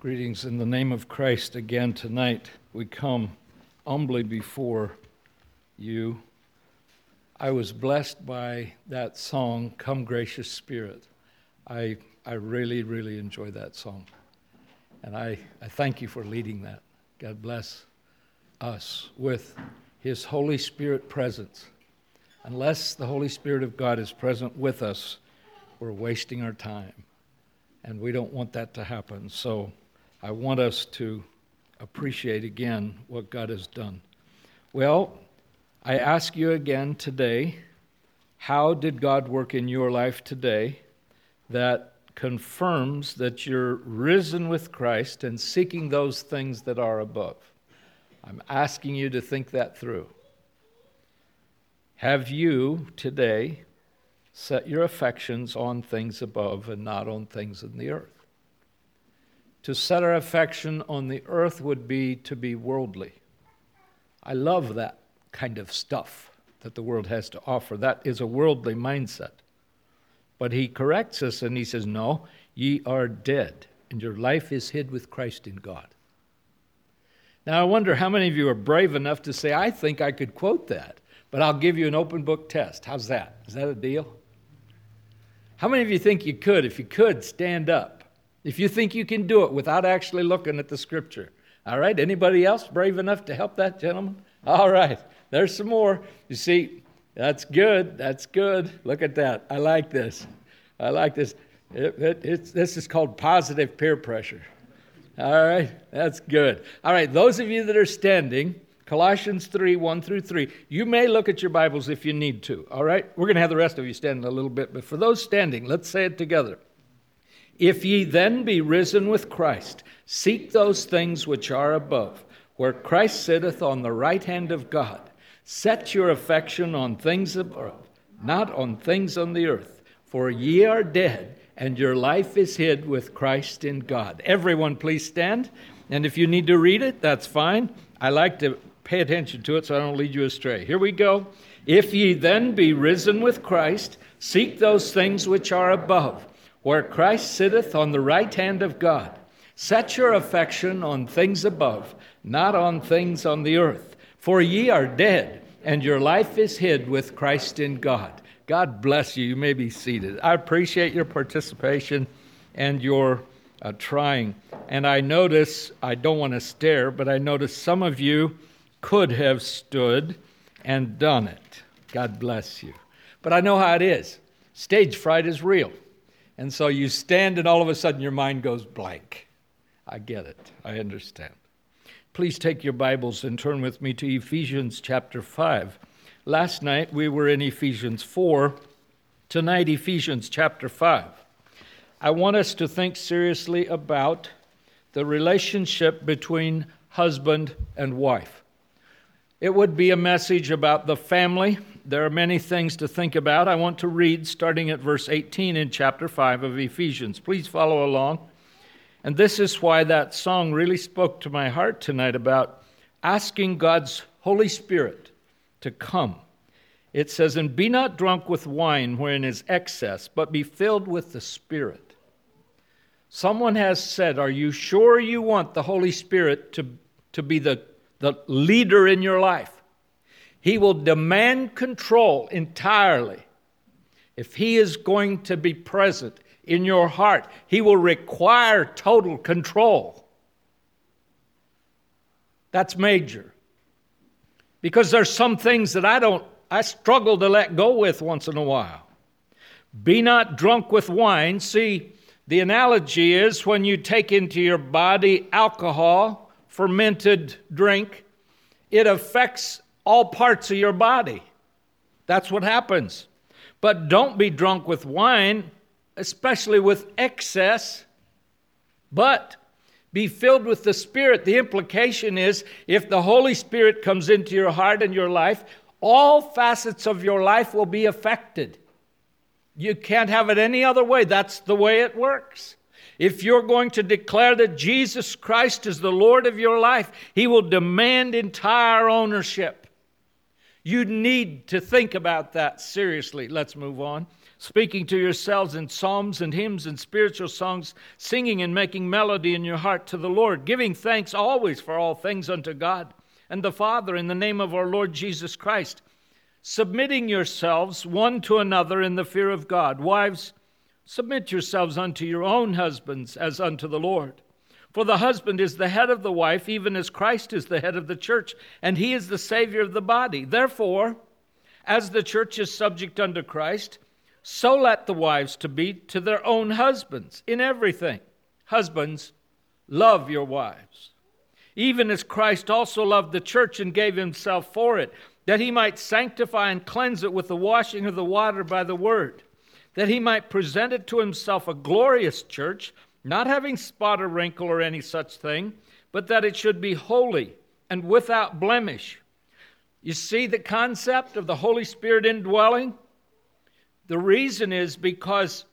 Greetings in the name of Christ again tonight. We come humbly before you. I was blessed by that song, Come Gracious Spirit. I, I really, really enjoy that song. And I, I thank you for leading that. God bless us with His Holy Spirit presence. Unless the Holy Spirit of God is present with us, we're wasting our time. And we don't want that to happen. So, I want us to appreciate again what God has done. Well, I ask you again today how did God work in your life today that confirms that you're risen with Christ and seeking those things that are above? I'm asking you to think that through. Have you today set your affections on things above and not on things in the earth? To set our affection on the earth would be to be worldly. I love that kind of stuff that the world has to offer. That is a worldly mindset. But he corrects us and he says, No, ye are dead, and your life is hid with Christ in God. Now, I wonder how many of you are brave enough to say, I think I could quote that, but I'll give you an open book test. How's that? Is that a deal? How many of you think you could? If you could, stand up. If you think you can do it without actually looking at the scripture. All right, anybody else brave enough to help that gentleman? All right, there's some more. You see, that's good. That's good. Look at that. I like this. I like this. It, it, this is called positive peer pressure. All right, that's good. All right, those of you that are standing, Colossians 3 1 through 3. You may look at your Bibles if you need to. All right, we're going to have the rest of you stand a little bit, but for those standing, let's say it together. If ye then be risen with Christ, seek those things which are above, where Christ sitteth on the right hand of God. Set your affection on things above, not on things on the earth. For ye are dead, and your life is hid with Christ in God. Everyone, please stand. And if you need to read it, that's fine. I like to pay attention to it so I don't lead you astray. Here we go. If ye then be risen with Christ, seek those things which are above where Christ sitteth on the right hand of God. Set your affection on things above, not on things on the earth. For ye are dead, and your life is hid with Christ in God. God bless you. You may be seated. I appreciate your participation and your uh, trying. And I notice, I don't want to stare, but I notice some of you could have stood and done it. God bless you. But I know how it is. Stage fright is real. And so you stand, and all of a sudden your mind goes blank. I get it. I understand. Please take your Bibles and turn with me to Ephesians chapter 5. Last night we were in Ephesians 4. Tonight, Ephesians chapter 5. I want us to think seriously about the relationship between husband and wife. It would be a message about the family there are many things to think about. I want to read starting at verse 18 in chapter 5 of Ephesians. Please follow along. And this is why that song really spoke to my heart tonight about asking God's Holy Spirit to come. It says, And be not drunk with wine wherein is excess, but be filled with the Spirit. Someone has said, Are you sure you want the Holy Spirit to, to be the, the leader in your life? He will demand control entirely. If He is going to be present in your heart, He will require total control. That's major. Because there's some things that I don't, I struggle to let go with once in a while. Be not drunk with wine. See, the analogy is when you take into your body alcohol, fermented drink, it affects all parts of your body. That's what happens. But don't be drunk with wine, especially with excess, but be filled with the Spirit. The implication is if the Holy Spirit comes into your heart and your life, all facets of your life will be affected. You can't have it any other way. That's the way it works. If you're going to declare that Jesus Christ is the Lord of your life, He will demand entire ownership. You need to think about that seriously. Let's move on. speaking to yourselves in psalms and hymns and spiritual songs, singing and making melody in your heart to the Lord, giving thanks always for all things unto God and the Father in the name of our Lord Jesus Christ, submitting yourselves one to another in the fear of God. Wives, submit yourselves unto your own husbands as unto the Lord. For the husband is the head of the wife, even as Christ is the head of the church, and he is the Savior of the body. Therefore, as the church is subject unto Christ, so let the wives to be to their own husbands in everything. Husbands, love your wives, even as Christ also loved the church and gave himself for it, that he might sanctify and cleanse it with the washing of the water by the word, that he might present it to himself a glorious church, not having spot or wrinkle or any such thing, but that it should be holy and without blemish. You see the concept of the Holy Spirit indwelling? The reason is because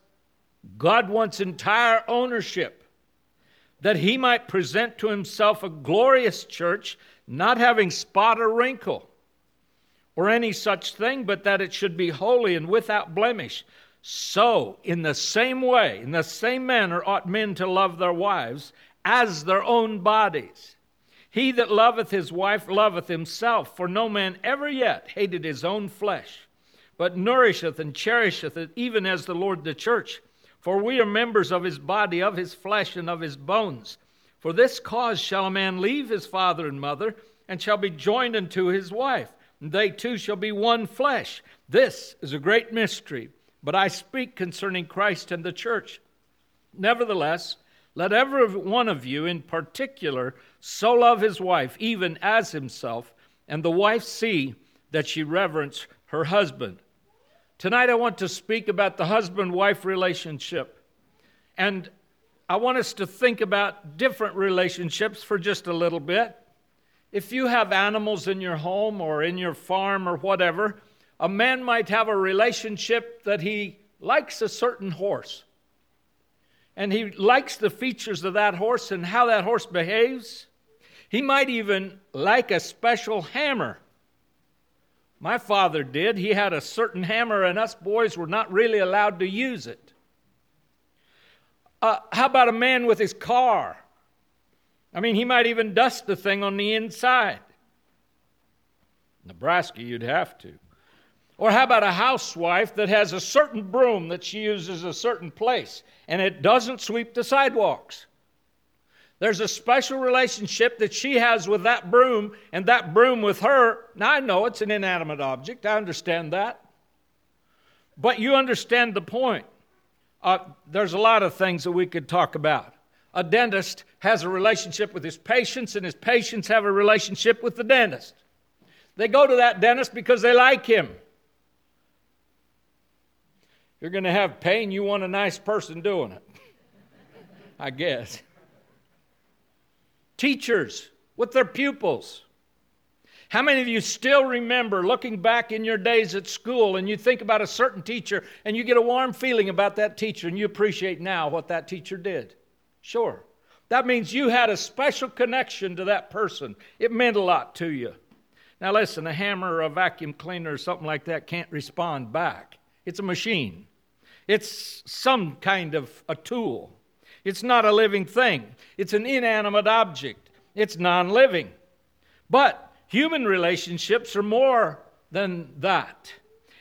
God wants entire ownership, that he might present to himself a glorious church, not having spot or wrinkle or any such thing, but that it should be holy and without blemish. So, in the same way, in the same manner, ought men to love their wives as their own bodies. He that loveth his wife loveth himself, for no man ever yet hated his own flesh but nourisheth and cherisheth it, even as the Lord the church. For we are members of his body, of his flesh, and of his bones. For this cause shall a man leave his father and mother, and shall be joined unto his wife, and they two shall be one flesh. This is a great mystery, but I speak concerning Christ and the church. Nevertheless, let every one of you in particular so love his wife, even as himself, and the wife see that she reverence her husband. Tonight, I want to speak about the husband wife relationship. And I want us to think about different relationships for just a little bit. If you have animals in your home or in your farm or whatever, a man might have a relationship that he likes a certain horse. And he likes the features of that horse and how that horse behaves. He might even like a special hammer my father did. He had a certain hammer, and us boys were not really allowed to use it. Uh, how about a man with his car? I mean, he might even dust the thing on the inside. Nebraska, you'd have to. Or how about a housewife that has a certain broom that she uses a certain place and it doesn't sweep the sidewalks? There's a special relationship that she has with that broom and that broom with her. Now, I know it's an inanimate object, I understand that. But you understand the point. Uh, there's a lot of things that we could talk about. A dentist has a relationship with his patients, and his patients have a relationship with the dentist. They go to that dentist because they like him. You're going to have pain, you want a nice person doing it. I guess teachers with their pupils. How many of you still remember looking back in your days at school and you think about a certain teacher and you get a warm feeling about that teacher and you appreciate now what that teacher did? Sure. That means you had a special connection to that person. It meant a lot to you. Now, listen, a hammer or a vacuum cleaner or something like that can't respond back. It's a machine, it's some kind of a tool. It's not a living thing, it's an inanimate object, it's non living. But human relationships are more than that.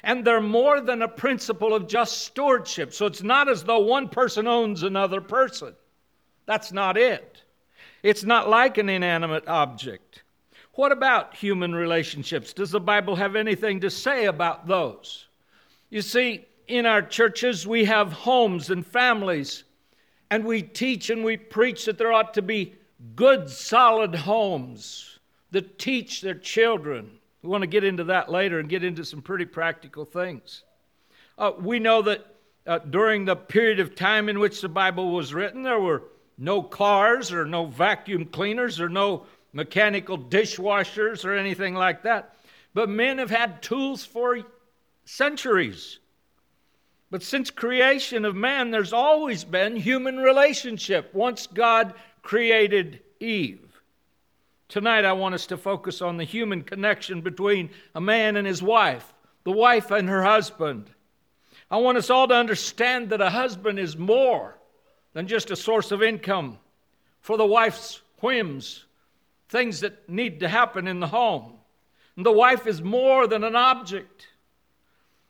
And they're more than a principle of just stewardship. So it's not as though one person owns another person. That's not it. It's not like an inanimate object. What about human relationships? Does the Bible have anything to say about those? You see, in our churches, we have homes and families and we teach and we preach that there ought to be good, solid homes that teach their children. We want to get into that later and get into some pretty practical things. Uh, we know that uh, during the period of time in which the Bible was written, there were no cars or no vacuum cleaners or no mechanical dishwashers or anything like that. But men have had tools for centuries. But since creation of man, there's always been human relationship once God created Eve. Tonight, I want us to focus on the human connection between a man and his wife, the wife and her husband. I want us all to understand that a husband is more than just a source of income for the wife's whims, things that need to happen in the home. And the wife is more than an object.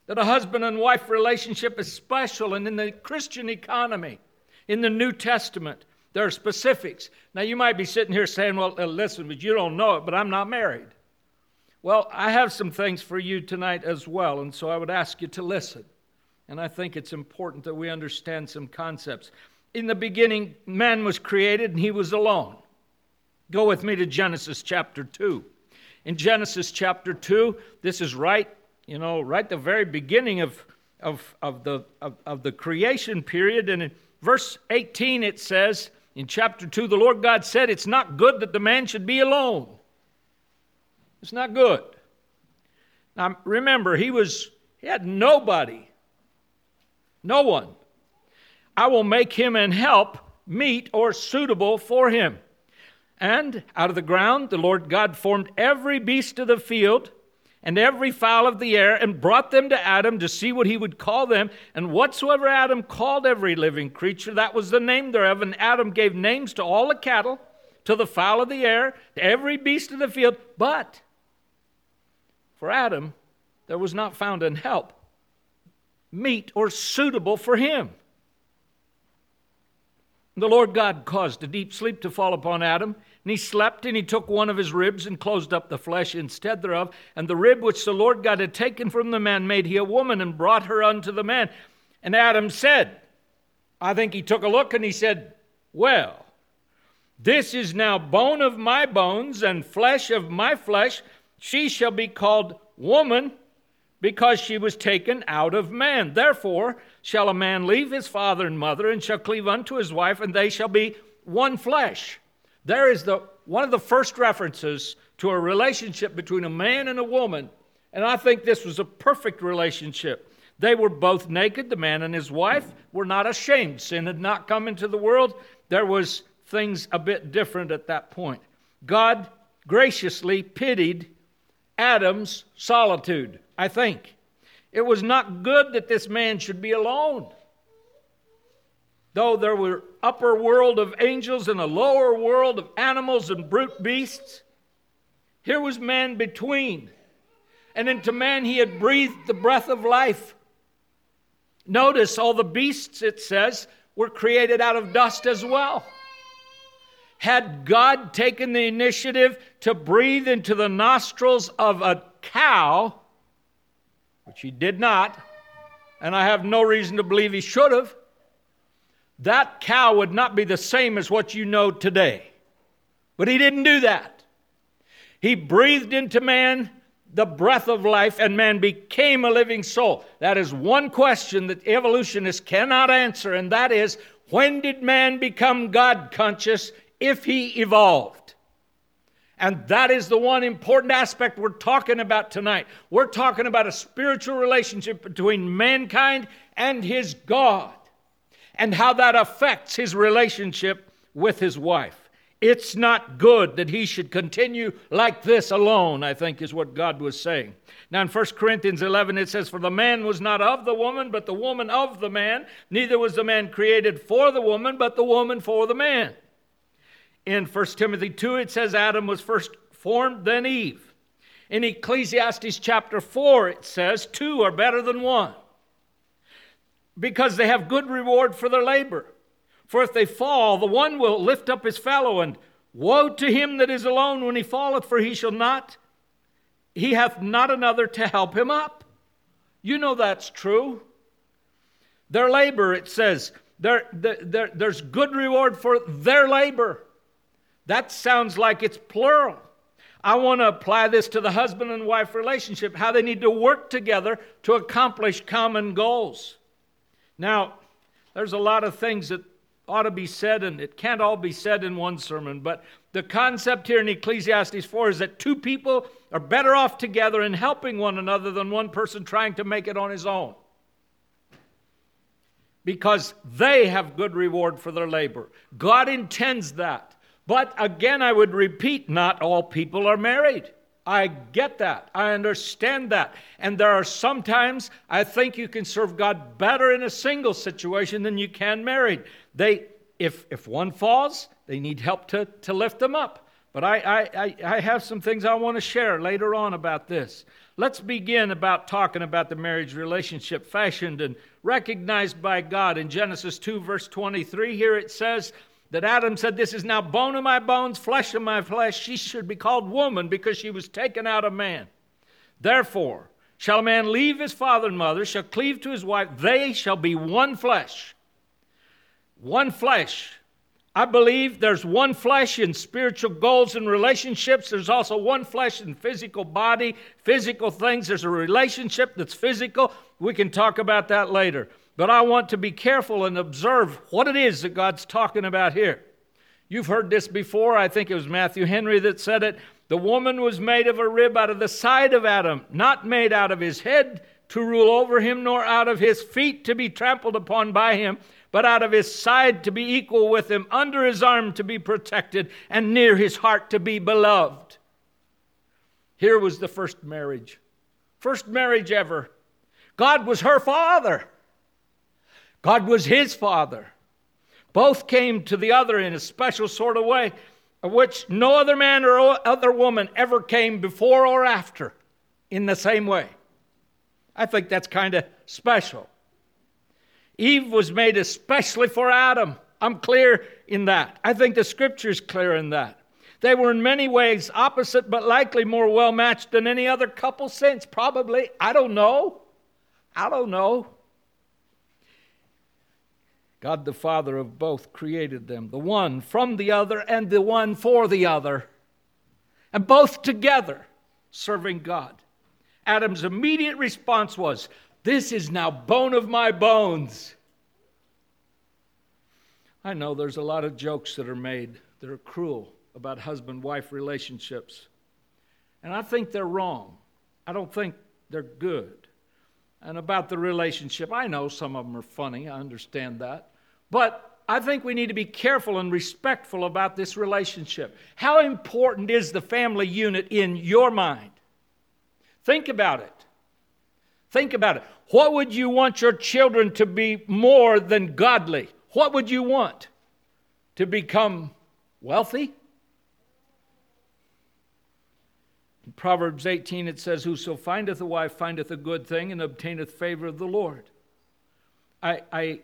That a husband and wife relationship is special, and in the Christian economy, in the New Testament, there are specifics. Now, you might be sitting here saying, Well, uh, listen, but you don't know it, but I'm not married. Well, I have some things for you tonight as well, and so I would ask you to listen. And I think it's important that we understand some concepts. In the beginning, man was created and he was alone. Go with me to Genesis chapter 2. In Genesis chapter 2, this is right, you know, right the very beginning of, of, of, the, of, of the creation period. And in verse 18, it says, in chapter 2, the Lord God said, It's not good that the man should be alone. It's not good. Now remember, he was he had nobody. No one. I will make him and help meet or suitable for him. And out of the ground the Lord God formed every beast of the field and every fowl of the air and brought them to Adam to see what he would call them. And whatsoever Adam called every living creature, that was the name thereof. And Adam gave names to all the cattle, to the fowl of the air, to every beast of the field. But for Adam, there was not found an help meet or suitable for him. The Lord God caused a deep sleep to fall upon Adam, and he slept, and he took one of his ribs and closed up the flesh instead thereof. And the rib which the Lord God had taken from the man made he a woman and brought her unto the man. And Adam said, I think he took a look and he said, Well, this is now bone of my bones and flesh of my flesh. She shall be called woman because she was taken out of man. Therefore shall a man leave his father and mother and shall cleave unto his wife, and they shall be one flesh. There is the one of the first references to a relationship between a man and a woman, and I think this was a perfect relationship. They were both naked, the man and his wife were not ashamed. Sin had not come into the world. There was things a bit different at that point. God graciously pitied Adam's solitude, I think. It was not good that this man should be alone. Though there were upper world of angels and a lower world of animals and brute beasts, here was man between. And into man he had breathed the breath of life. Notice all the beasts, it says, were created out of dust as well. Had God taken the initiative to breathe into the nostrils of a cow, which he did not, and I have no reason to believe he should have, that cow would not be the same as what you know today. But he didn't do that. He breathed into man the breath of life, and man became a living soul. That is one question that evolutionists cannot answer, and that is when did man become God conscious if he evolved. And that is the one important aspect we're talking about tonight. We're talking about a spiritual relationship between mankind and his God and how that affects his relationship with his wife. It's not good that he should continue like this alone, I think is what God was saying. Now in 1 Corinthians 11 it says, For the man was not of the woman, but the woman of the man. Neither was the man created for the woman, but the woman for the man. In 1 Timothy 2, it says Adam was first formed, then Eve. In Ecclesiastes chapter 4, it says two are better than one because they have good reward for their labor. For if they fall, the one will lift up his fellow, and woe to him that is alone when he falleth, for he shall not, he hath not another to help him up. You know that's true. Their labor, it says, there, there, there's good reward for their labor. That sounds like it's plural. I want to apply this to the husband and wife relationship, how they need to work together to accomplish common goals. Now, there's a lot of things that ought to be said, and it can't all be said in one sermon, but the concept here in Ecclesiastes 4 is that two people are better off together in helping one another than one person trying to make it on his own. Because they have good reward for their labor. God intends that. But again, I would repeat not all people are married. I get that. I understand that. And there are sometimes I think you can serve God better in a single situation than you can married. They, if, if one falls, they need help to, to lift them up. But I, I, I have some things I want to share later on about this. Let's begin about talking about the marriage relationship fashioned and recognized by God in Genesis 2, verse 23. Here it says, that Adam said, This is now bone of my bones, flesh of my flesh. She should be called woman because she was taken out of man. Therefore, shall a man leave his father and mother, shall cleave to his wife, they shall be one flesh. One flesh. I believe there's one flesh in spiritual goals and relationships. There's also one flesh in physical body, physical things. There's a relationship that's physical. We can talk about that later. But I want to be careful and observe what it is that God's talking about here. You've heard this before. I think it was Matthew Henry that said it. The woman was made of a rib out of the side of Adam, not made out of his head to rule over him, nor out of his feet to be trampled upon by him, but out of his side to be equal with him, under his arm to be protected, and near his heart to be beloved. Here was the first marriage. First marriage ever. God was her father. God was his father. Both came to the other in a special sort of way, of which no other man or other woman ever came before or after in the same way. I think that's kind of special. Eve was made especially for Adam. I'm clear in that. I think the scripture's clear in that. They were in many ways opposite, but likely more well matched than any other couple since. Probably. I don't know. I don't know. God the Father of both created them, the one from the other and the one for the other, and both together serving God. Adam's immediate response was, This is now bone of my bones. I know there's a lot of jokes that are made that are cruel about husband wife relationships. And I think they're wrong. I don't think they're good and about the relationship. I know some of them are funny, I understand that. But I think we need to be careful and respectful about this relationship. How important is the family unit in your mind? Think about it. Think about it. What would you want your children to be more than godly? What would you want? To become wealthy? In Proverbs 18, it says, Whoso findeth a wife findeth a good thing and obtaineth favor of the Lord. I, I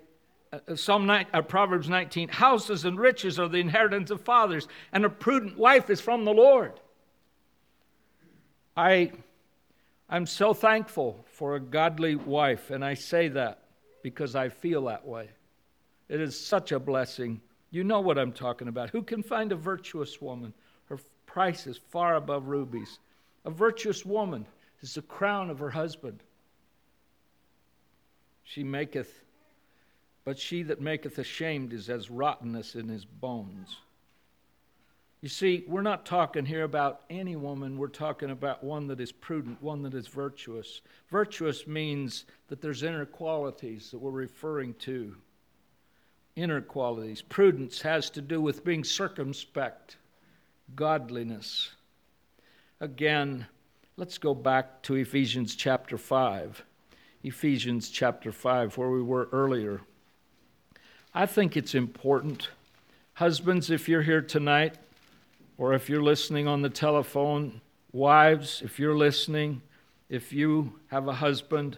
Psalm 9, uh, Proverbs 19, houses and riches are the inheritance of fathers, and a prudent wife is from the Lord. I, I'm so thankful for a godly wife, and I say that because I feel that way. It is such a blessing. You know what I'm talking about. Who can find a virtuous woman? Her price is far above rubies. A virtuous woman is the crown of her husband. She maketh, but she that maketh ashamed is as rottenness in his bones. You see, we're not talking here about any woman. We're talking about one that is prudent, one that is virtuous. Virtuous means that there's inner qualities that we're referring to. Inner qualities. Prudence has to do with being circumspect, godliness. Again, let's go back to Ephesians chapter 5. Ephesians chapter 5, where we were earlier. I think it's important. Husbands, if you're here tonight, or if you're listening on the telephone, wives, if you're listening, if you have a husband,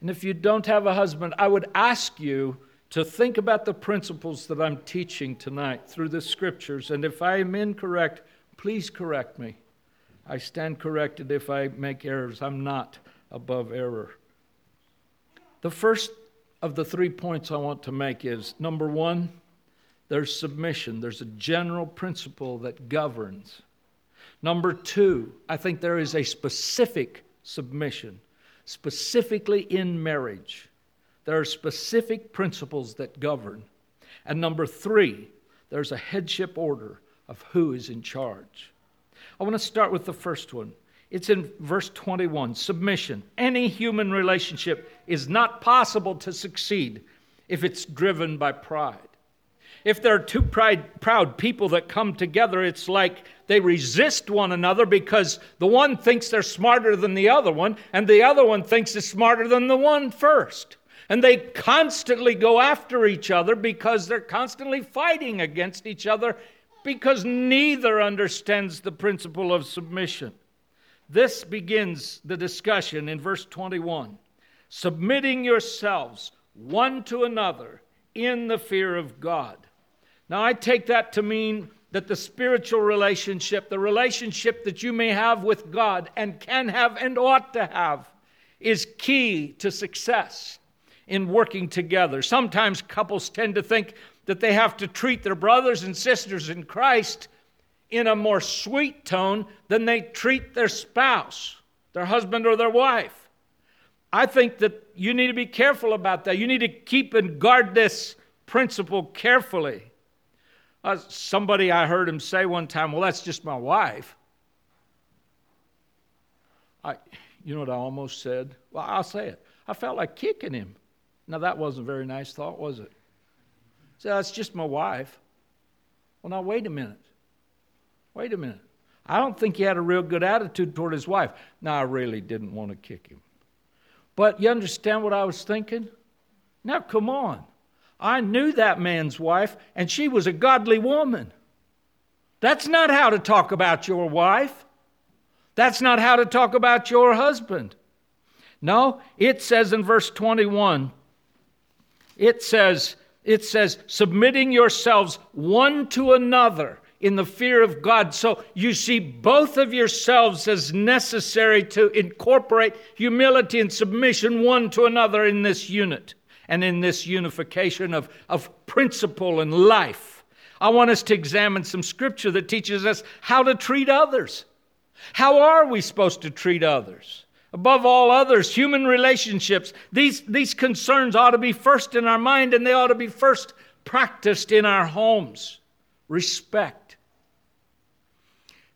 and if you don't have a husband, I would ask you to think about the principles that I'm teaching tonight through the scriptures. And if I am incorrect, please correct me. I stand corrected if I make errors. I'm not above error. The first of the three points I want to make is number one, there's submission, there's a general principle that governs. Number two, I think there is a specific submission, specifically in marriage. There are specific principles that govern. And number three, there's a headship order of who is in charge. I want to start with the first one. It's in verse 21 submission. Any human relationship is not possible to succeed if it's driven by pride. If there are two pride, proud people that come together, it's like they resist one another because the one thinks they're smarter than the other one, and the other one thinks is smarter than the one first. And they constantly go after each other because they're constantly fighting against each other because neither understands the principle of submission. This begins the discussion in verse 21 submitting yourselves one to another in the fear of God. Now, I take that to mean that the spiritual relationship, the relationship that you may have with God and can have and ought to have, is key to success in working together. Sometimes couples tend to think that they have to treat their brothers and sisters in Christ in a more sweet tone than they treat their spouse, their husband, or their wife. I think that you need to be careful about that. You need to keep and guard this principle carefully. Uh, somebody I heard him say one time, Well, that's just my wife. I, you know what I almost said? Well, I'll say it. I felt like kicking him. Now, that wasn't a very nice thought, was it? So that's just my wife. Well, now, wait a minute. Wait a minute. I don't think he had a real good attitude toward his wife. Now, I really didn't want to kick him. But you understand what I was thinking? Now, come on. I knew that man's wife, and she was a godly woman. That's not how to talk about your wife. That's not how to talk about your husband. No, it says in verse 21 it says, it says, submitting yourselves one to another in the fear of God. So you see both of yourselves as necessary to incorporate humility and submission one to another in this unit and in this unification of, of principle and life. I want us to examine some scripture that teaches us how to treat others. How are we supposed to treat others? above all others, human relationships. These, these concerns ought to be first in our mind and they ought to be first practiced in our homes. Respect,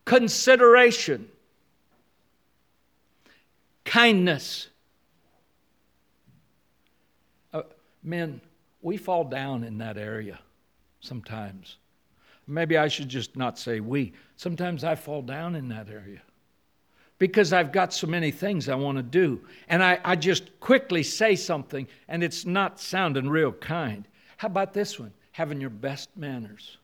consideration, kindness. Uh, men, we fall down in that area sometimes. Maybe I should just not say we. Sometimes I fall down in that area because I've got so many things I want to do. And I, I just quickly say something and it's not sounding real kind. How about this one? Having your best manners.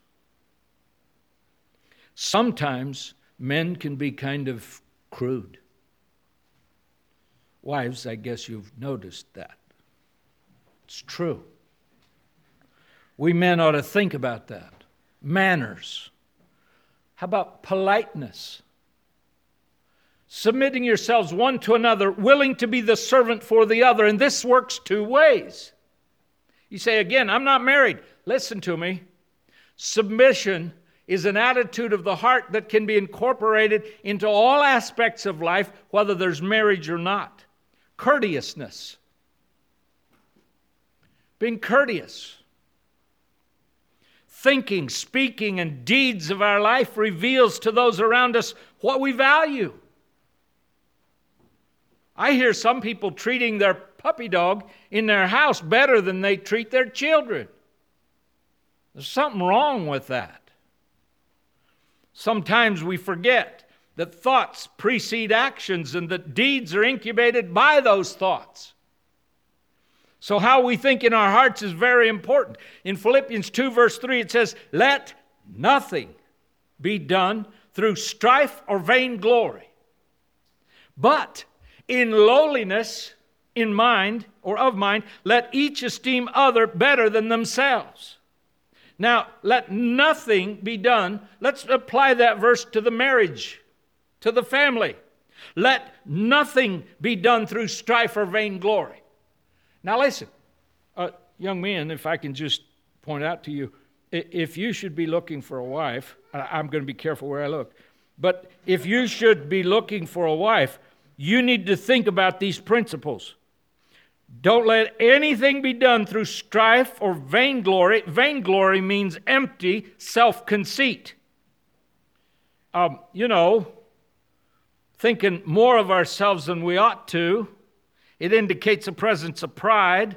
Sometimes men can be kind of crude. Wives, I guess you've noticed that. It's true. We men ought to think about that. Manners. How about politeness? submitting yourselves one to another, willing to be the servant for the other. And this works two ways. You say, again, I'm not married. Listen to me. Submission is an attitude of the heart that can be incorporated into all aspects of life, whether there's marriage or not. Courteousness. Being courteous. Thinking, speaking, and deeds of our life reveals to those around us what we value. I hear some people treating their puppy dog in their house better than they treat their children. There's something wrong with that. Sometimes we forget that thoughts precede actions and that deeds are incubated by those thoughts. So, how we think in our hearts is very important. In Philippians 2, verse 3, it says, Let nothing be done through strife or vainglory, but in lowliness in mind or of mind, let each esteem other better than themselves. Now, let nothing be done. Let's apply that verse to the marriage, to the family. Let nothing be done through strife or vainglory. Now, listen, uh, young men, if I can just point out to you, if you should be looking for a wife, I'm going to be careful where I look, but if you should be looking for a wife, you need to think about these principles. Don't let anything be done through strife or vainglory. Vainglory means empty self conceit. Um, you know, thinking more of ourselves than we ought to. It indicates a presence of pride.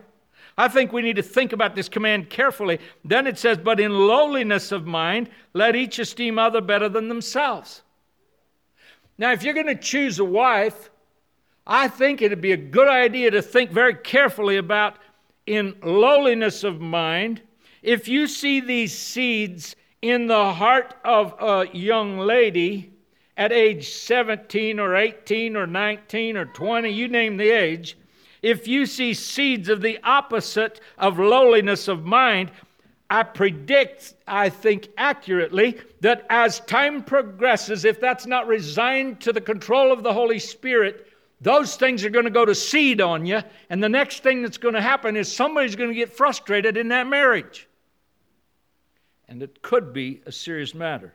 I think we need to think about this command carefully. Then it says, But in lowliness of mind, let each esteem other better than themselves. Now, if you're going to choose a wife, I think it'd be a good idea to think very carefully about in lowliness of mind. If you see these seeds in the heart of a young lady at age 17 or 18 or 19 or 20, you name the age, if you see seeds of the opposite of lowliness of mind, I predict, I think accurately, that as time progresses, if that's not resigned to the control of the Holy Spirit, those things are going to go to seed on you. And the next thing that's going to happen is somebody's going to get frustrated in that marriage. And it could be a serious matter.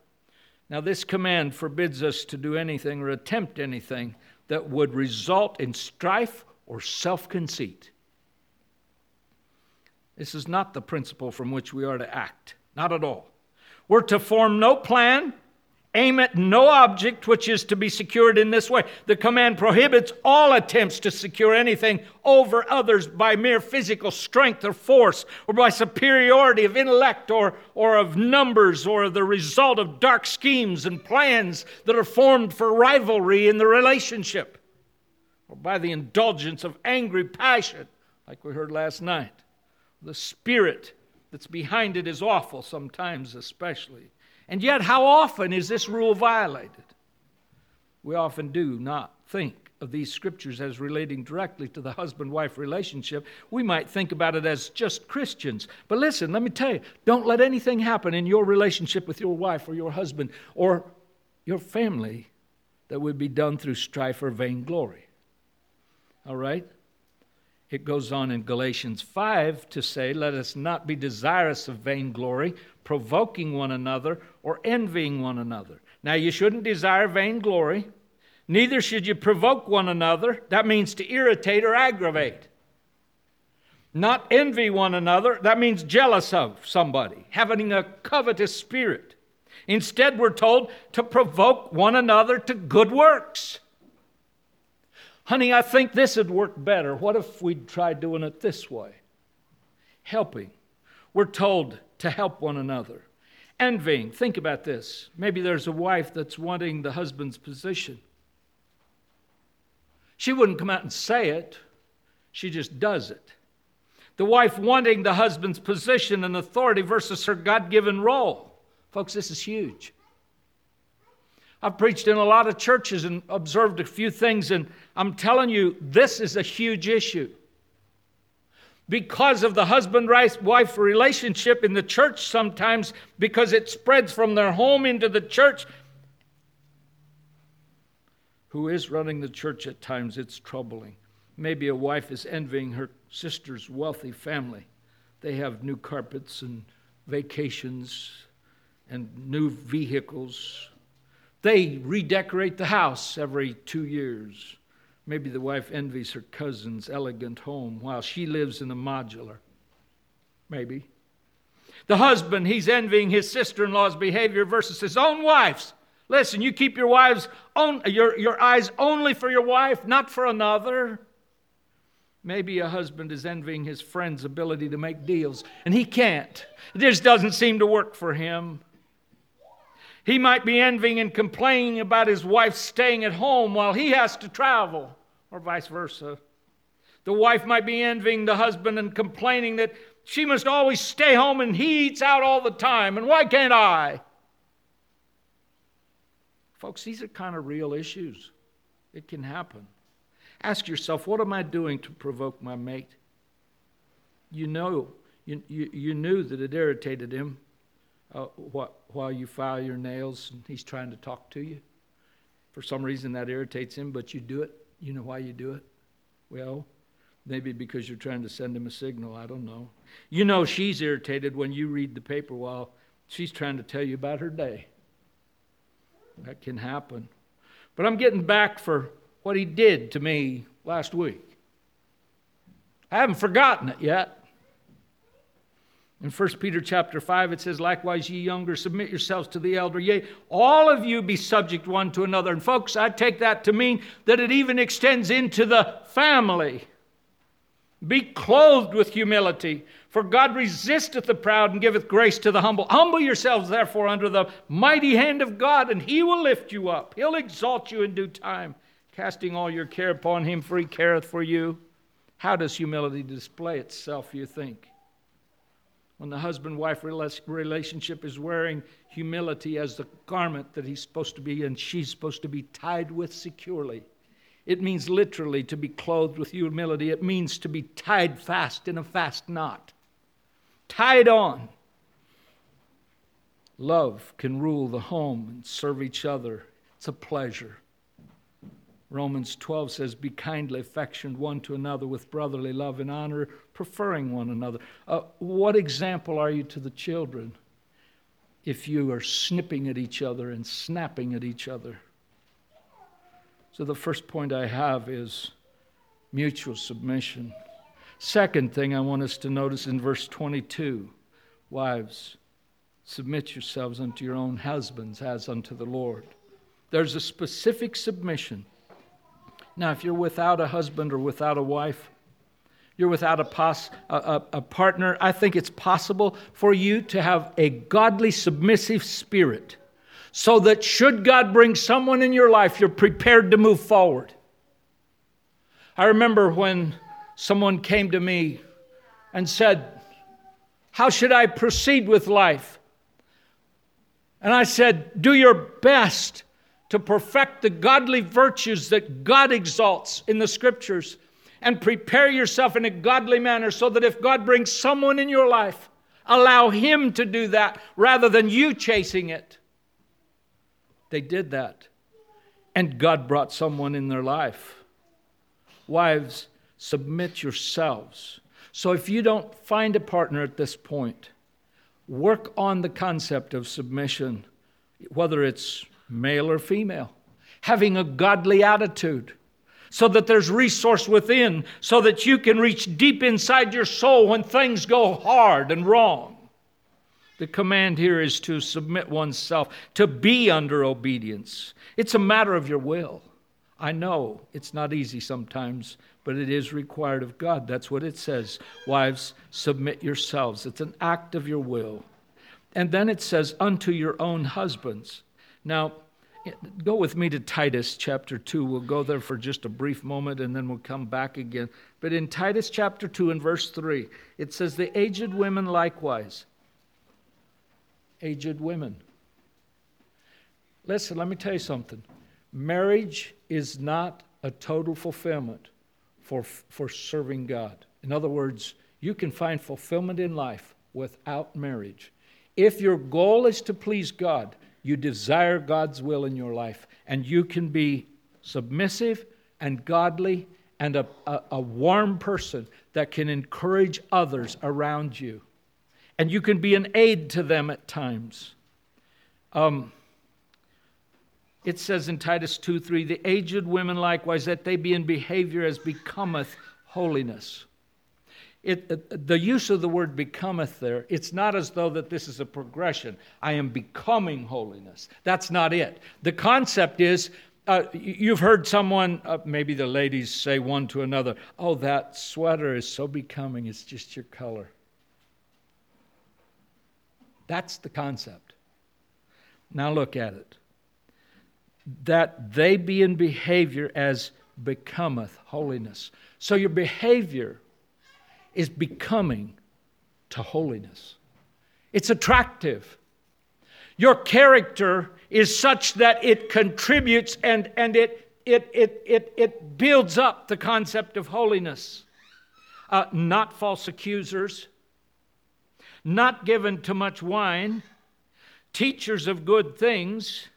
Now, this command forbids us to do anything or attempt anything that would result in strife or self conceit. This is not the principle from which we are to act, not at all. We're to form no plan, aim at no object which is to be secured in this way. The command prohibits all attempts to secure anything over others by mere physical strength or force, or by superiority of intellect or, or of numbers, or the result of dark schemes and plans that are formed for rivalry in the relationship or by the indulgence of angry passion, like we heard last night. The spirit that's behind it is awful sometimes, especially. And yet, how often is this rule violated? We often do not think of these scriptures as relating directly to the husband wife relationship. We might think about it as just Christians. But listen, let me tell you don't let anything happen in your relationship with your wife or your husband or your family that would be done through strife or vainglory. All right? It goes on in Galatians 5 to say, Let us not be desirous of vainglory, provoking one another, or envying one another. Now, you shouldn't desire vainglory, neither should you provoke one another. That means to irritate or aggravate. Not envy one another, that means jealous of somebody, having a covetous spirit. Instead, we're told to provoke one another to good works. Honey, I think this would work better. What if we tried doing it this way? Helping. We're told to help one another. Envying. Think about this. Maybe there's a wife that's wanting the husband's position. She wouldn't come out and say it, she just does it. The wife wanting the husband's position and authority versus her God given role. Folks, this is huge. I've preached in a lot of churches and observed a few things, and I'm telling you, this is a huge issue. Because of the husband wife relationship in the church, sometimes because it spreads from their home into the church. Who is running the church at times? It's troubling. Maybe a wife is envying her sister's wealthy family. They have new carpets and vacations and new vehicles they redecorate the house every two years. Maybe the wife envies her cousin's elegant home while she lives in a modular. Maybe. The husband, he's envying his sister in law's behavior versus his own wife's. Listen, you keep your wives on, your, your eyes only for your wife, not for another. Maybe a husband is envying his friend's ability to make deals, and he can't. This doesn't seem to work for him. He might be envying and complaining about his wife staying at home while he has to travel, or vice versa. The wife might be envying the husband and complaining that she must always stay home and he eats out all the time, and why can't I? Folks, these are kind of real issues. It can happen. Ask yourself, what am I doing to provoke my mate? You know, you, you, you knew that it irritated him uh, what, while you file your nails and he's trying to talk to you. For some reason that irritates him, but you do it. You know why you do it? Well, maybe because you're trying to send him a signal. I don't know. You know she's irritated when you read the paper while she's trying to tell you about her day. That can happen. But I'm getting back for what he did to me last week. I haven't forgotten it yet. In 1 Peter chapter 5, it says, Likewise, ye younger, submit yourselves to the elder. Yea, all of you be subject one to another. And folks, I take that to mean that it even extends into the family. Be clothed with humility, for God resisteth the proud and giveth grace to the humble. Humble yourselves, therefore, under the mighty hand of God, and he will lift you up. He'll exalt you in due time, casting all your care upon him, for he careth for you. How does humility display itself, you think? When the husband wife relationship is wearing humility as the garment that he's supposed to be and she's supposed to be tied with securely. It means literally to be clothed with humility. It means to be tied fast in a fast knot, tied on. Love can rule the home and serve each other. It's a pleasure. Romans 12 says, Be kindly affectioned one to another with brotherly love and honor, preferring one another. Uh, what example are you to the children if you are snipping at each other and snapping at each other? So, the first point I have is mutual submission. Second thing I want us to notice in verse 22 Wives, submit yourselves unto your own husbands as unto the Lord. There's a specific submission. Now, if you're without a husband or without a wife, you're without a, pos, a, a, a partner, I think it's possible for you to have a godly, submissive spirit so that should God bring someone in your life, you're prepared to move forward. I remember when someone came to me and said, How should I proceed with life? And I said, Do your best to perfect the godly virtues that God exalts in the scriptures and prepare yourself in a godly manner so that if God brings someone in your life, allow Him to do that rather than you chasing it. They did that. And God brought someone in their life. Wives, submit yourselves. So if you don't find a partner at this point, work on the concept of submission, whether it's male or female, having a godly attitude so that there's resource within, so that you can reach deep inside your soul when things go hard and wrong. The command here is to submit oneself, to be under obedience. It's a matter of your will. I know it's not easy sometimes, but it is required of God. That's what it says. Wives, submit yourselves. It's an act of your will. And then it says, unto your own husbands. Now, go with me to Titus chapter 2. We'll go there for just a brief moment and then we'll come back again. But in Titus chapter 2 and verse 3, it says, The aged women likewise aged women. Listen, let me tell you something. Marriage is not a total fulfillment for, for serving God. In other words, you can find fulfillment in life without marriage. If your goal is to please God, you desire God's will in your life, and you can be submissive and godly and a, a, a warm person that can encourage others around you and you can be an aid to them at times. Um, it says in Titus 2 3, the aged women likewise, that they be in behavior as becometh holiness. It, the use of the word becometh there, it's not as though that this is a progression. I am becoming holiness. That's not it. The concept is uh, you've heard someone, uh, maybe the ladies say one to another, Oh, that sweater is so becoming, it's just your color. That's the concept. Now look at it. That they be in behavior as becometh holiness. So your behavior is becoming to holiness. It's attractive. Your character is such that it contributes and, and it, it, it, it, it builds up the concept of holiness. Uh, not false accusers, not given to much wine, teachers of good things.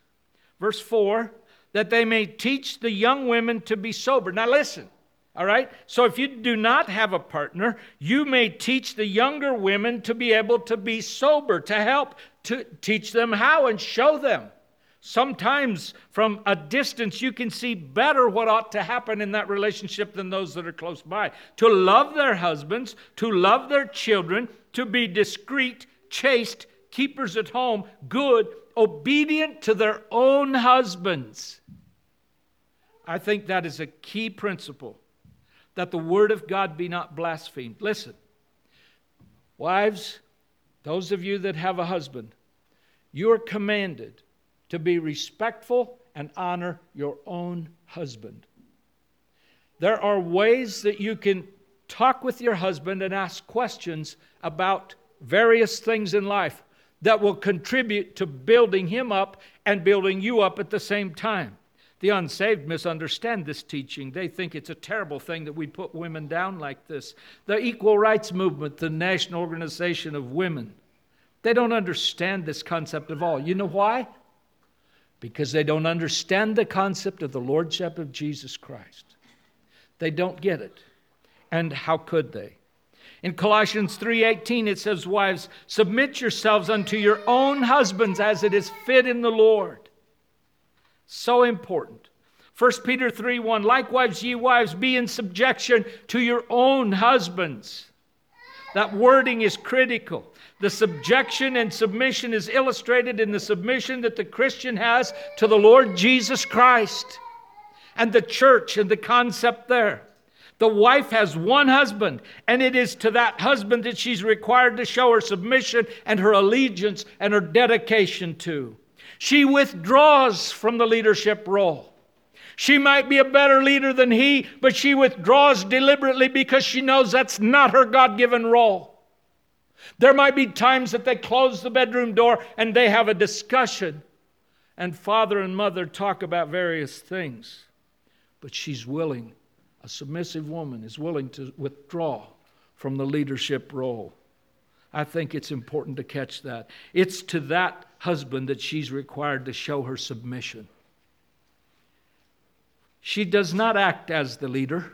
Verse 4 that they may teach the young women to be sober. Now, listen, all right? So, if you do not have a partner, you may teach the younger women to be able to be sober, to help to teach them how and show them. Sometimes from a distance, you can see better what ought to happen in that relationship than those that are close by. To love their husbands, to love their children, to be discreet, chaste, keepers at home, good, obedient to their own husbands. I think that is a key principle that the word of God be not blasphemed. Listen, wives, those of you that have a husband, you are commanded to be respectful and honor your own husband. There are ways that you can talk with your husband and ask questions about various things in life that will contribute to building him up and building you up at the same time. The unsaved misunderstand this teaching. They think it's a terrible thing that we put women down like this. The equal rights movement, the national organization of women, they don't understand this concept of all. You know why? Because they don't understand the concept of the lordship of Jesus Christ. They don't get it. And how could they? In Colossians 3:18 it says wives submit yourselves unto your own husbands as it is fit in the Lord. So important. 1 Peter 3 1 Likewise, ye wives, be in subjection to your own husbands. That wording is critical. The subjection and submission is illustrated in the submission that the Christian has to the Lord Jesus Christ and the church and the concept there. The wife has one husband, and it is to that husband that she's required to show her submission and her allegiance and her dedication to. She withdraws from the leadership role. She might be a better leader than he, but she withdraws deliberately because she knows that's not her God given role. There might be times that they close the bedroom door and they have a discussion, and father and mother talk about various things, but she's willing, a submissive woman is willing to withdraw from the leadership role. I think it's important to catch that. It's to that husband that she's required to show her submission. She does not act as the leader.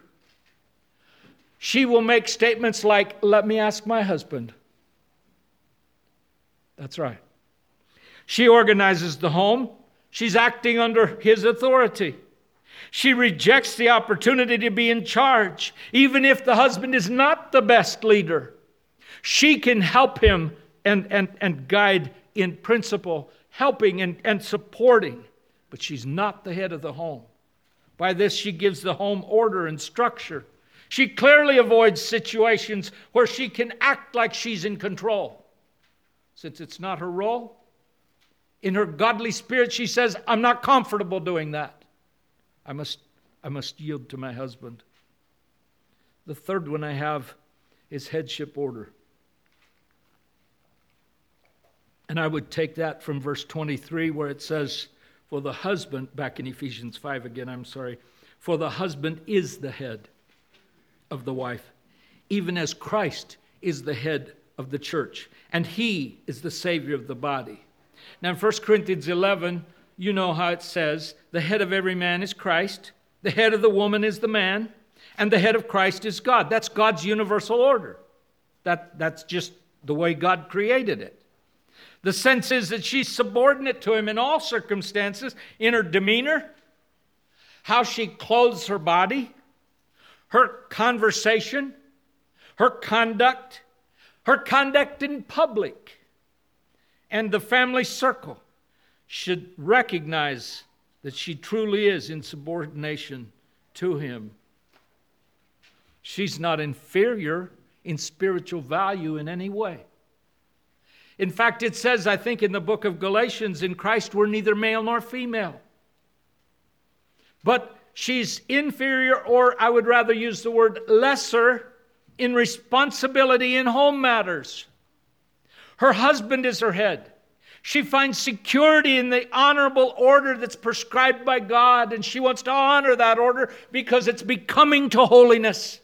She will make statements like, Let me ask my husband. That's right. She organizes the home, she's acting under his authority. She rejects the opportunity to be in charge, even if the husband is not the best leader. She can help him and, and, and guide in principle, helping and, and supporting, but she's not the head of the home. By this, she gives the home order and structure. She clearly avoids situations where she can act like she's in control. Since it's not her role, in her godly spirit, she says, I'm not comfortable doing that. I must, I must yield to my husband. The third one I have is headship order. And I would take that from verse 23 where it says, For the husband, back in Ephesians 5 again, I'm sorry, for the husband is the head of the wife, even as Christ is the head of the church, and he is the Savior of the body. Now in 1 Corinthians 11, you know how it says, The head of every man is Christ, the head of the woman is the man, and the head of Christ is God. That's God's universal order. That, that's just the way God created it. The sense is that she's subordinate to him in all circumstances, in her demeanor, how she clothes her body, her conversation, her conduct, her conduct in public, and the family circle should recognize that she truly is in subordination to him. She's not inferior in spiritual value in any way. In fact, it says, I think, in the book of Galatians, in Christ we're neither male nor female. But she's inferior, or I would rather use the word lesser, in responsibility in home matters. Her husband is her head. She finds security in the honorable order that's prescribed by God, and she wants to honor that order because it's becoming to holiness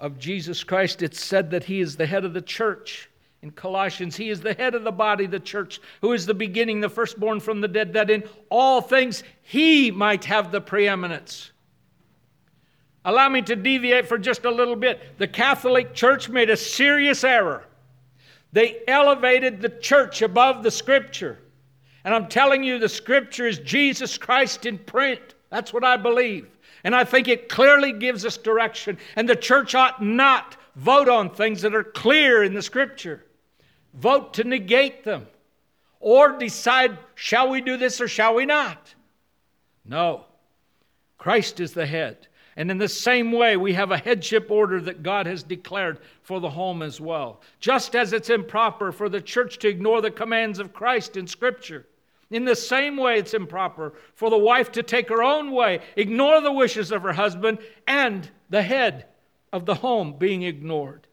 of Jesus Christ, it's said that he is the head of the church. In Colossians, he is the head of the body, the church, who is the beginning, the firstborn from the dead, that in all things he might have the preeminence. Allow me to deviate for just a little bit. The Catholic Church made a serious error. They elevated the church above the Scripture. And I'm telling you, the Scripture is Jesus Christ in print. That's what I believe. And I think it clearly gives us direction. And the church ought not vote on things that are clear in the scripture, vote to negate them, or decide, shall we do this or shall we not? No. Christ is the head. And in the same way, we have a headship order that God has declared for the home as well. Just as it's improper for the church to ignore the commands of Christ in Scripture. In the same way, it's improper for the wife to take her own way, ignore the wishes of her husband, and the head of the home being ignored.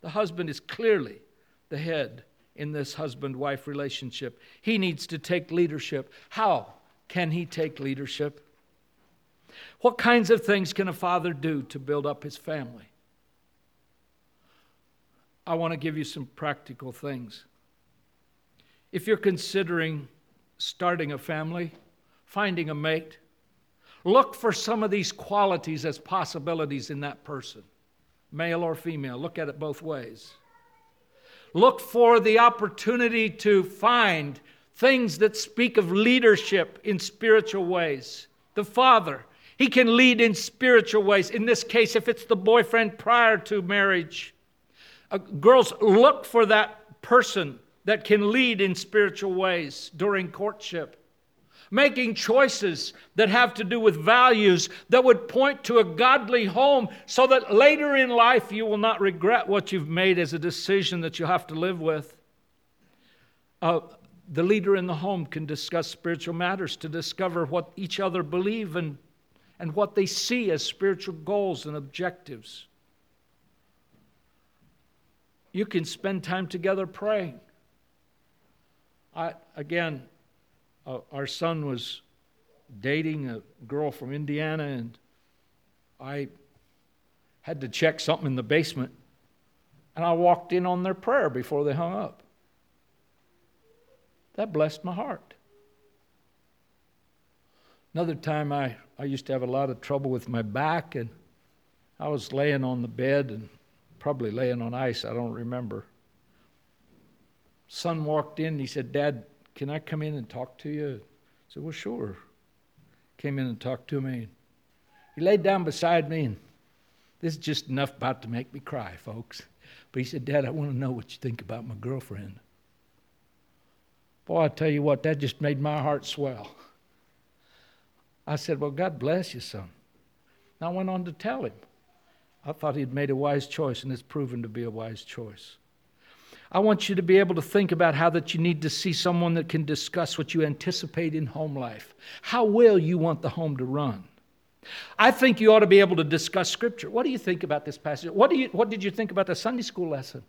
The husband is clearly the head in this husband wife relationship. He needs to take leadership. How can he take leadership? What kinds of things can a father do to build up his family? I want to give you some practical things. If you're considering starting a family, finding a mate, look for some of these qualities as possibilities in that person, male or female. Look at it both ways. Look for the opportunity to find things that speak of leadership in spiritual ways. The father, he can lead in spiritual ways. In this case, if it's the boyfriend prior to marriage, uh, girls look for that person that can lead in spiritual ways during courtship. Making choices that have to do with values that would point to a godly home so that later in life you will not regret what you've made as a decision that you have to live with. Uh, the leader in the home can discuss spiritual matters to discover what each other believe and and what they see as spiritual goals and objectives. You can spend time together praying. I, again, uh, our son was dating a girl from Indiana, and I had to check something in the basement, and I walked in on their prayer before they hung up. That blessed my heart. Another time I I used to have a lot of trouble with my back, and I was laying on the bed and probably laying on ice, I don't remember. Son walked in, he said, Dad, can I come in and talk to you? I said, Well, sure. Came in and talked to me. He laid down beside me, and this is just enough about to make me cry, folks. But he said, Dad, I want to know what you think about my girlfriend. Boy, I tell you what, that just made my heart swell. I said, Well, God bless you, son. And I went on to tell him. I thought he'd made a wise choice, and it's proven to be a wise choice. I want you to be able to think about how that you need to see someone that can discuss what you anticipate in home life. How well you want the home to run? I think you ought to be able to discuss scripture. What do you think about this passage? What, do you, what did you think about the Sunday school lesson?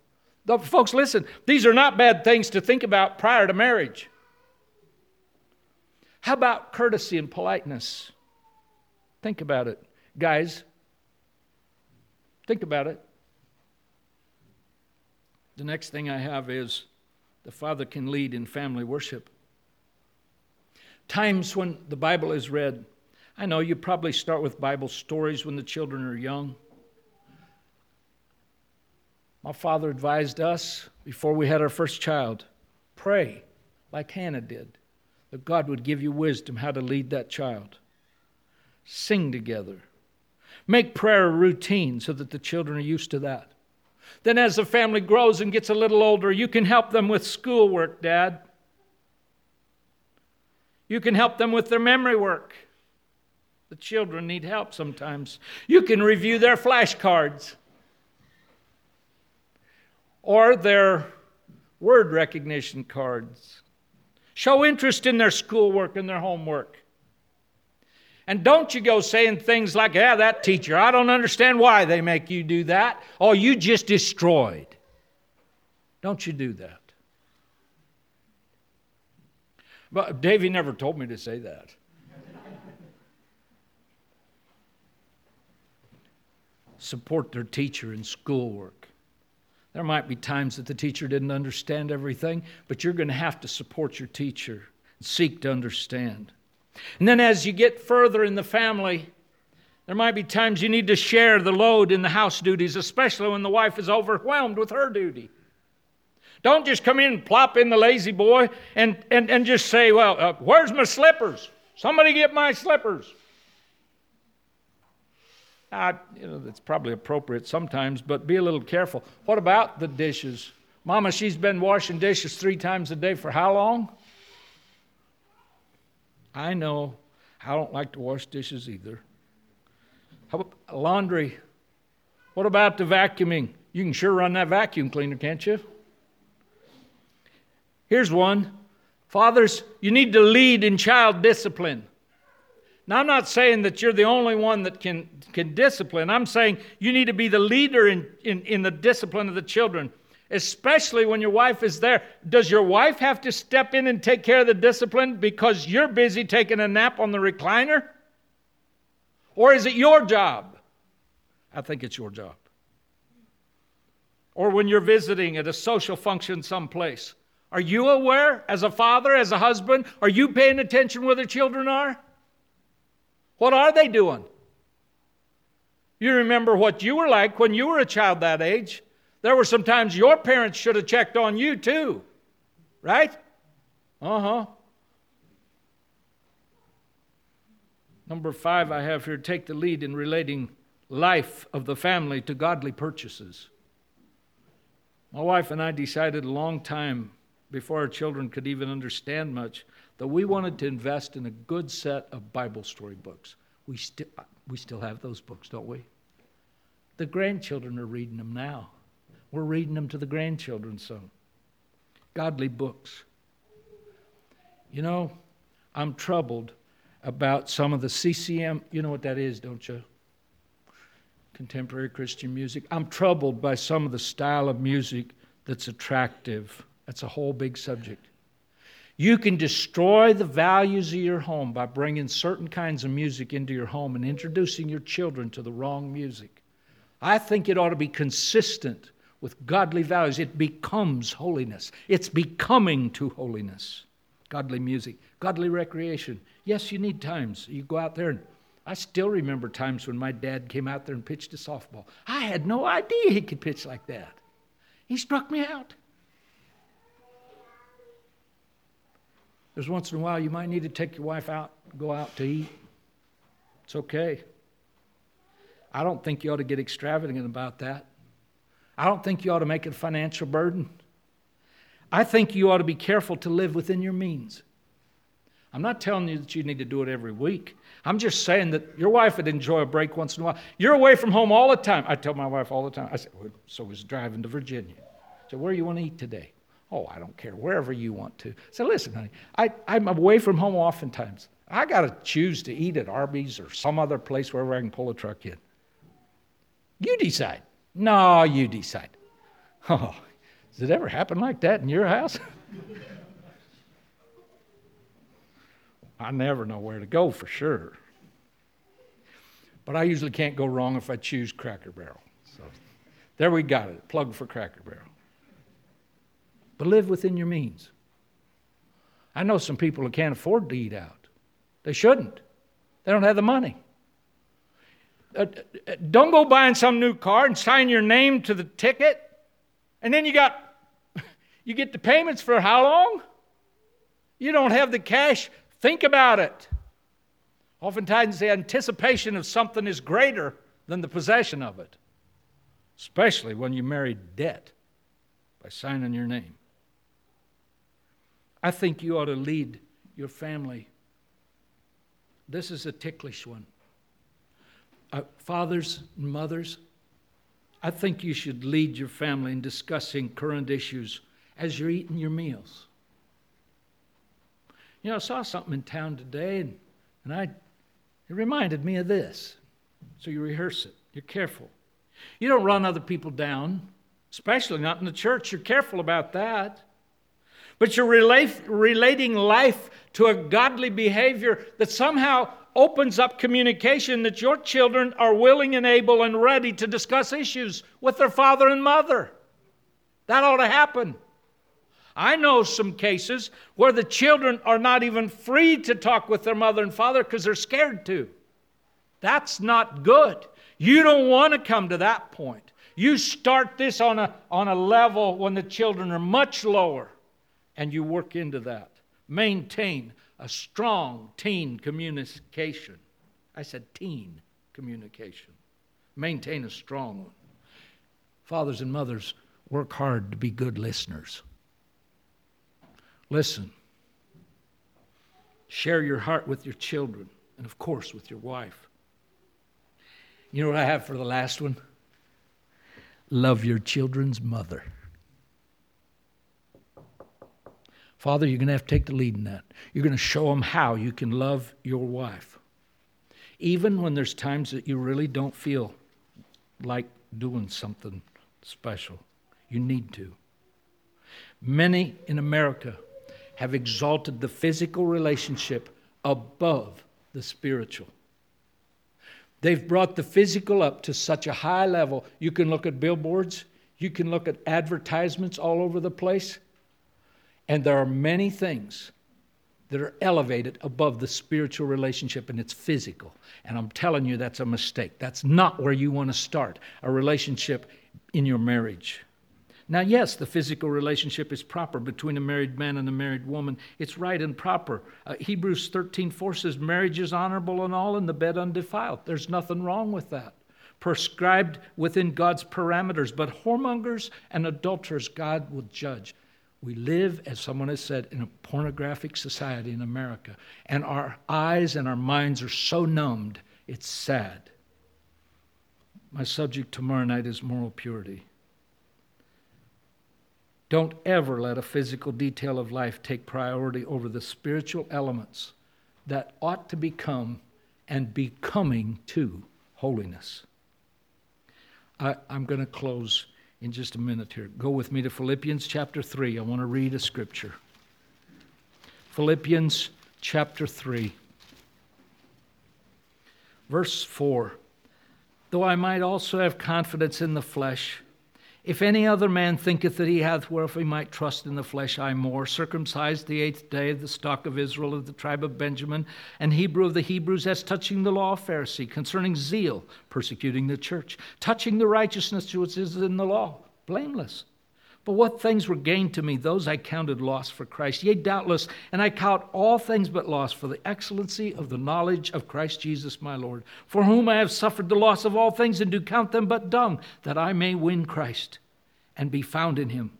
The, folks, listen, these are not bad things to think about prior to marriage. How about courtesy and politeness? Think about it. Guys, think about it. The next thing I have is the father can lead in family worship. Times when the Bible is read, I know you probably start with Bible stories when the children are young. My father advised us before we had our first child pray like Hannah did that God would give you wisdom how to lead that child. Sing together. Make prayer a routine so that the children are used to that. Then, as the family grows and gets a little older, you can help them with schoolwork, Dad. You can help them with their memory work. The children need help sometimes. You can review their flashcards or their word recognition cards. Show interest in their schoolwork and their homework. And don't you go saying things like, yeah, that teacher, I don't understand why they make you do that. Oh, you just destroyed. Don't you do that. But Davy never told me to say that. Support their teacher in schoolwork. There might be times that the teacher didn't understand everything, but you're going to have to support your teacher and seek to understand. And then as you get further in the family, there might be times you need to share the load in the house duties, especially when the wife is overwhelmed with her duty. Don't just come in and plop in the La-Z-Boy and, and, and just say, Well, uh, where's my slippers? Somebody get my slippers. Uh, you know, it's probably appropriate sometimes, but be a little careful. What about the dishes? Mama, she's been washing dishes three times a day for how long? I know. I don't like to wash dishes either. Laundry? What about the vacuuming? You can sure run that vacuum cleaner, can't you? Here's one Fathers, you need to lead in child discipline. Now, I'm not saying that you're the only one that can, can discipline. I'm saying you need to be the leader in, in, in the discipline of the children, especially when your wife is there. Does your wife have to step in and take care of the discipline because you're busy taking a nap on the recliner? Or is it your job? I think it's your job. Or when you're visiting at a social function someplace, are you aware as a father, as a husband? Are you paying attention where the children are? What are they doing? You remember what you were like when you were a child that age. There were some times your parents should have checked on you too, right? Uh huh. Number five, I have here take the lead in relating life of the family to godly purchases. My wife and I decided a long time before our children could even understand much, that we wanted to invest in a good set of Bible story books. We, sti- we still have those books, don't we? The grandchildren are reading them now. We're reading them to the grandchildren some. Godly books. You know, I'm troubled about some of the CCM. You know what that is, don't you? Contemporary Christian music. I'm troubled by some of the style of music that's attractive that's a whole big subject. You can destroy the values of your home by bringing certain kinds of music into your home and introducing your children to the wrong music. I think it ought to be consistent with godly values. It becomes holiness, it's becoming to holiness. Godly music, godly recreation. Yes, you need times. You go out there and I still remember times when my dad came out there and pitched a softball. I had no idea he could pitch like that. He struck me out. There's once in a while you might need to take your wife out, go out to eat. It's okay. I don't think you ought to get extravagant about that. I don't think you ought to make it a financial burden. I think you ought to be careful to live within your means. I'm not telling you that you need to do it every week. I'm just saying that your wife would enjoy a break once in a while. You're away from home all the time. I tell my wife all the time. I said, well, so was driving to Virginia. I said, where do you want to eat today? Oh, I don't care, wherever you want to. So listen, honey, I, I'm away from home oftentimes. I got to choose to eat at Arby's or some other place wherever I can pull a truck in. You decide. No, you decide. Oh, does it ever happen like that in your house? I never know where to go for sure. But I usually can't go wrong if I choose Cracker Barrel. So there we got it. Plug for Cracker Barrel but live within your means. I know some people who can't afford to eat out. They shouldn't. They don't have the money. Uh, uh, don't go buying some new car and sign your name to the ticket, and then you got you get the payments for how long? You don't have the cash. Think about it. Oftentimes, the anticipation of something is greater than the possession of it, especially when you marry debt by signing your name. I think you ought to lead your family. This is a ticklish one. Uh, fathers and mothers, I think you should lead your family in discussing current issues as you're eating your meals. You know, I saw something in town today, and, and I, it reminded me of this. So you rehearse it, you're careful. You don't run other people down, especially not in the church. You're careful about that but you're relating life to a godly behavior that somehow opens up communication that your children are willing and able and ready to discuss issues with their father and mother. That ought to happen. I know some cases where the children are not even free to talk with their mother and father because they're scared to. That's not good. You don't want to come to that point. You start this on a, on a level when the children are much lower and you work into that. Maintain a strong teen communication. I said teen communication. Maintain a strong one. Fathers and mothers, work hard to be good listeners. Listen. Share your heart with your children and, of course, with your wife. You know what I have for the last one? Love your children's mother. Father, you're going to have to take the lead in that. You're going to show them how you can love your wife. Even when there's times that you really don't feel like doing something special, you need to. Many in America have exalted the physical relationship above the spiritual. They've brought the physical up to such a high level. You can look at billboards, you can look at advertisements all over the place. And there are many things that are elevated above the spiritual relationship and it's physical. And I'm telling you, that's a mistake. That's not where you want to start a relationship in your marriage. Now, yes, the physical relationship is proper between a married man and a married woman. It's right and proper. Uh, Hebrews 13 4 says, Marriage is honorable and all, and the bed undefiled. There's nothing wrong with that. Prescribed within God's parameters. But whoremongers and adulterers, God will judge. We live, as someone has said, in a pornographic society in America, and our eyes and our minds are so numbed, it's sad. My subject tomorrow night is moral purity. Don't ever let a physical detail of life take priority over the spiritual elements that ought to become and becoming to holiness. I, am going to close in just a minute here. Go with me to Philippians chapter 3. I want to read a scripture. Philippians chapter 3, verse 4. Though I might also have confidence in the flesh, if any other man thinketh that he hath whereof he might trust in the flesh, I more, circumcised the eighth day of the stock of Israel of the tribe of Benjamin, and Hebrew of the Hebrews, as touching the law of Pharisee, concerning zeal, persecuting the church, touching the righteousness which is in the law, blameless. But what things were gained to me, those I counted loss for Christ. Yea, doubtless, and I count all things but loss for the excellency of the knowledge of Christ Jesus my Lord, for whom I have suffered the loss of all things, and do count them but dung, that I may win Christ and be found in him.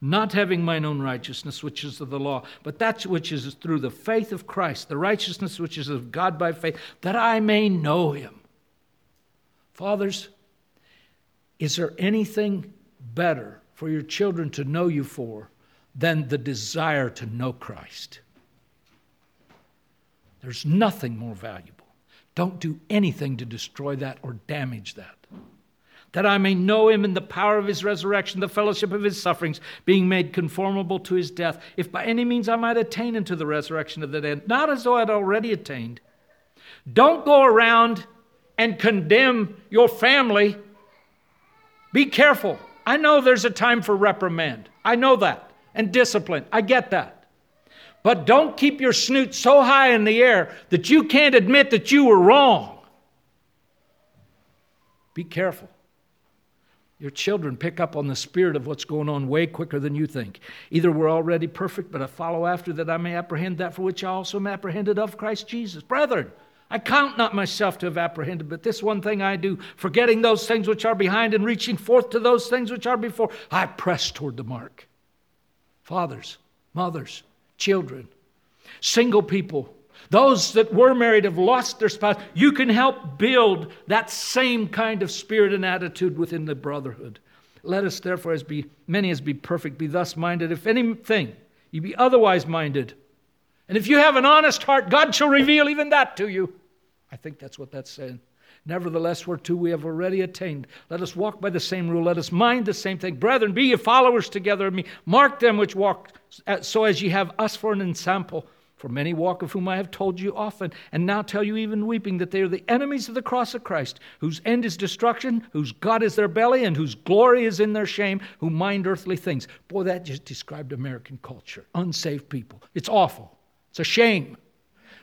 Not having mine own righteousness, which is of the law, but that which is through the faith of Christ, the righteousness which is of God by faith, that I may know him. Fathers, is there anything better for your children to know you for than the desire to know Christ. There's nothing more valuable. Don't do anything to destroy that or damage that. That I may know him in the power of his resurrection, the fellowship of his sufferings, being made conformable to his death, if by any means I might attain unto the resurrection of the dead, not as though I had already attained. Don't go around and condemn your family. Be careful. I know there's a time for reprimand. I know that. And discipline. I get that. But don't keep your snoot so high in the air that you can't admit that you were wrong. Be careful. Your children pick up on the spirit of what's going on way quicker than you think. Either we're already perfect, but I follow after that I may apprehend that for which I also am apprehended of Christ Jesus. Brethren, I count not myself to have apprehended, but this one thing I do, forgetting those things which are behind and reaching forth to those things which are before, I press toward the mark. Fathers, mothers, children, single people, those that were married have lost their spouse. You can help build that same kind of spirit and attitude within the brotherhood. Let us therefore, as be many as be perfect, be thus minded. If anything, you be otherwise minded. And if you have an honest heart, God shall reveal even that to you. I think that's what that's saying. Nevertheless, whereto we have already attained, let us walk by the same rule. Let us mind the same thing. Brethren, be ye followers together of me. Mark them which walk uh, so as ye have us for an ensample. For many walk of whom I have told you often, and now tell you even weeping, that they are the enemies of the cross of Christ, whose end is destruction, whose God is their belly, and whose glory is in their shame, who mind earthly things. Boy, that just described American culture. Unsaved people. It's awful. It's a shame.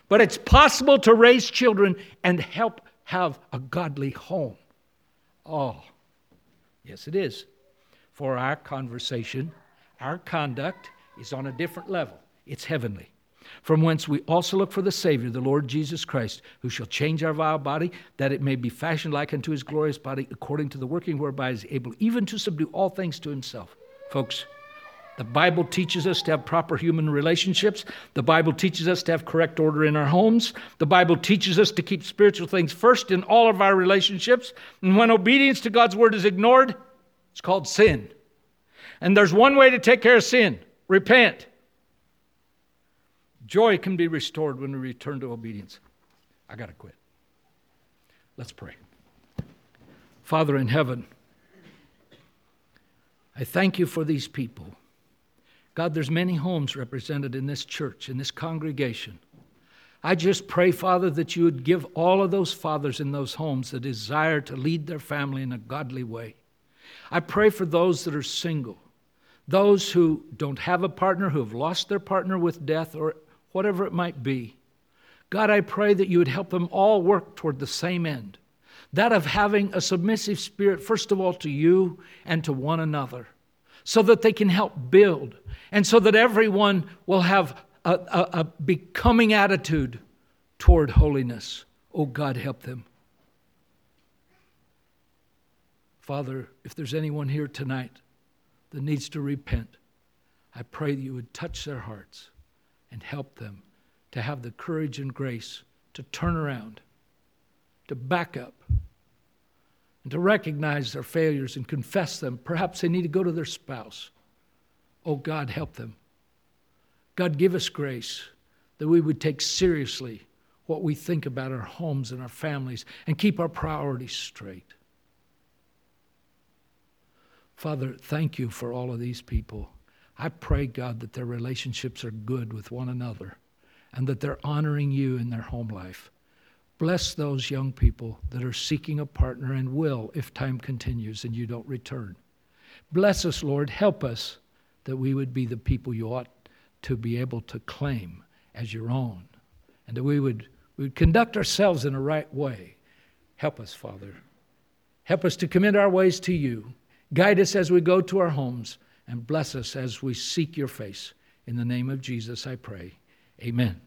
But it's possible to raise children and help have a godly home. Oh, yes, it is. For our conversation, our conduct is on a different level, it's heavenly. From whence we also look for the Savior, the Lord Jesus Christ, who shall change our vile body, that it may be fashioned like unto his glorious body, according to the working whereby he is able even to subdue all things to himself. Folks, The Bible teaches us to have proper human relationships. The Bible teaches us to have correct order in our homes. The Bible teaches us to keep spiritual things first in all of our relationships. And when obedience to God's word is ignored, it's called sin. And there's one way to take care of sin repent. Joy can be restored when we return to obedience. I got to quit. Let's pray. Father in heaven, I thank you for these people. God, there's many homes represented in this church, in this congregation. I just pray, Father, that you would give all of those fathers in those homes the desire to lead their family in a godly way. I pray for those that are single, those who don't have a partner, who have lost their partner with death or whatever it might be. God, I pray that you would help them all work toward the same end that of having a submissive spirit, first of all, to you and to one another, so that they can help build, and so that everyone will have a, a, a becoming attitude toward holiness. Oh, God, help them. Father, if there's anyone here tonight that needs to repent, I pray that you would touch their hearts and help them to have the courage and grace to turn around, to back up, and to recognize their failures and confess them. Perhaps they need to go to their spouse. Oh, God, help them. God, give us grace that we would take seriously what we think about our homes and our families and keep our priorities straight. Father, thank you for all of these people. I pray, God, that their relationships are good with one another and that they're honoring you in their home life. Bless those young people that are seeking a partner and will if time continues and you don't return. Bless us, Lord. Help us that we would be the people you ought to be able to claim as your own and that we would, we would conduct ourselves in a right way. Help us, Father. Help us to commit our ways to you. Guide us as we go to our homes and bless us as we seek your face. In the name of Jesus, I pray. Amen.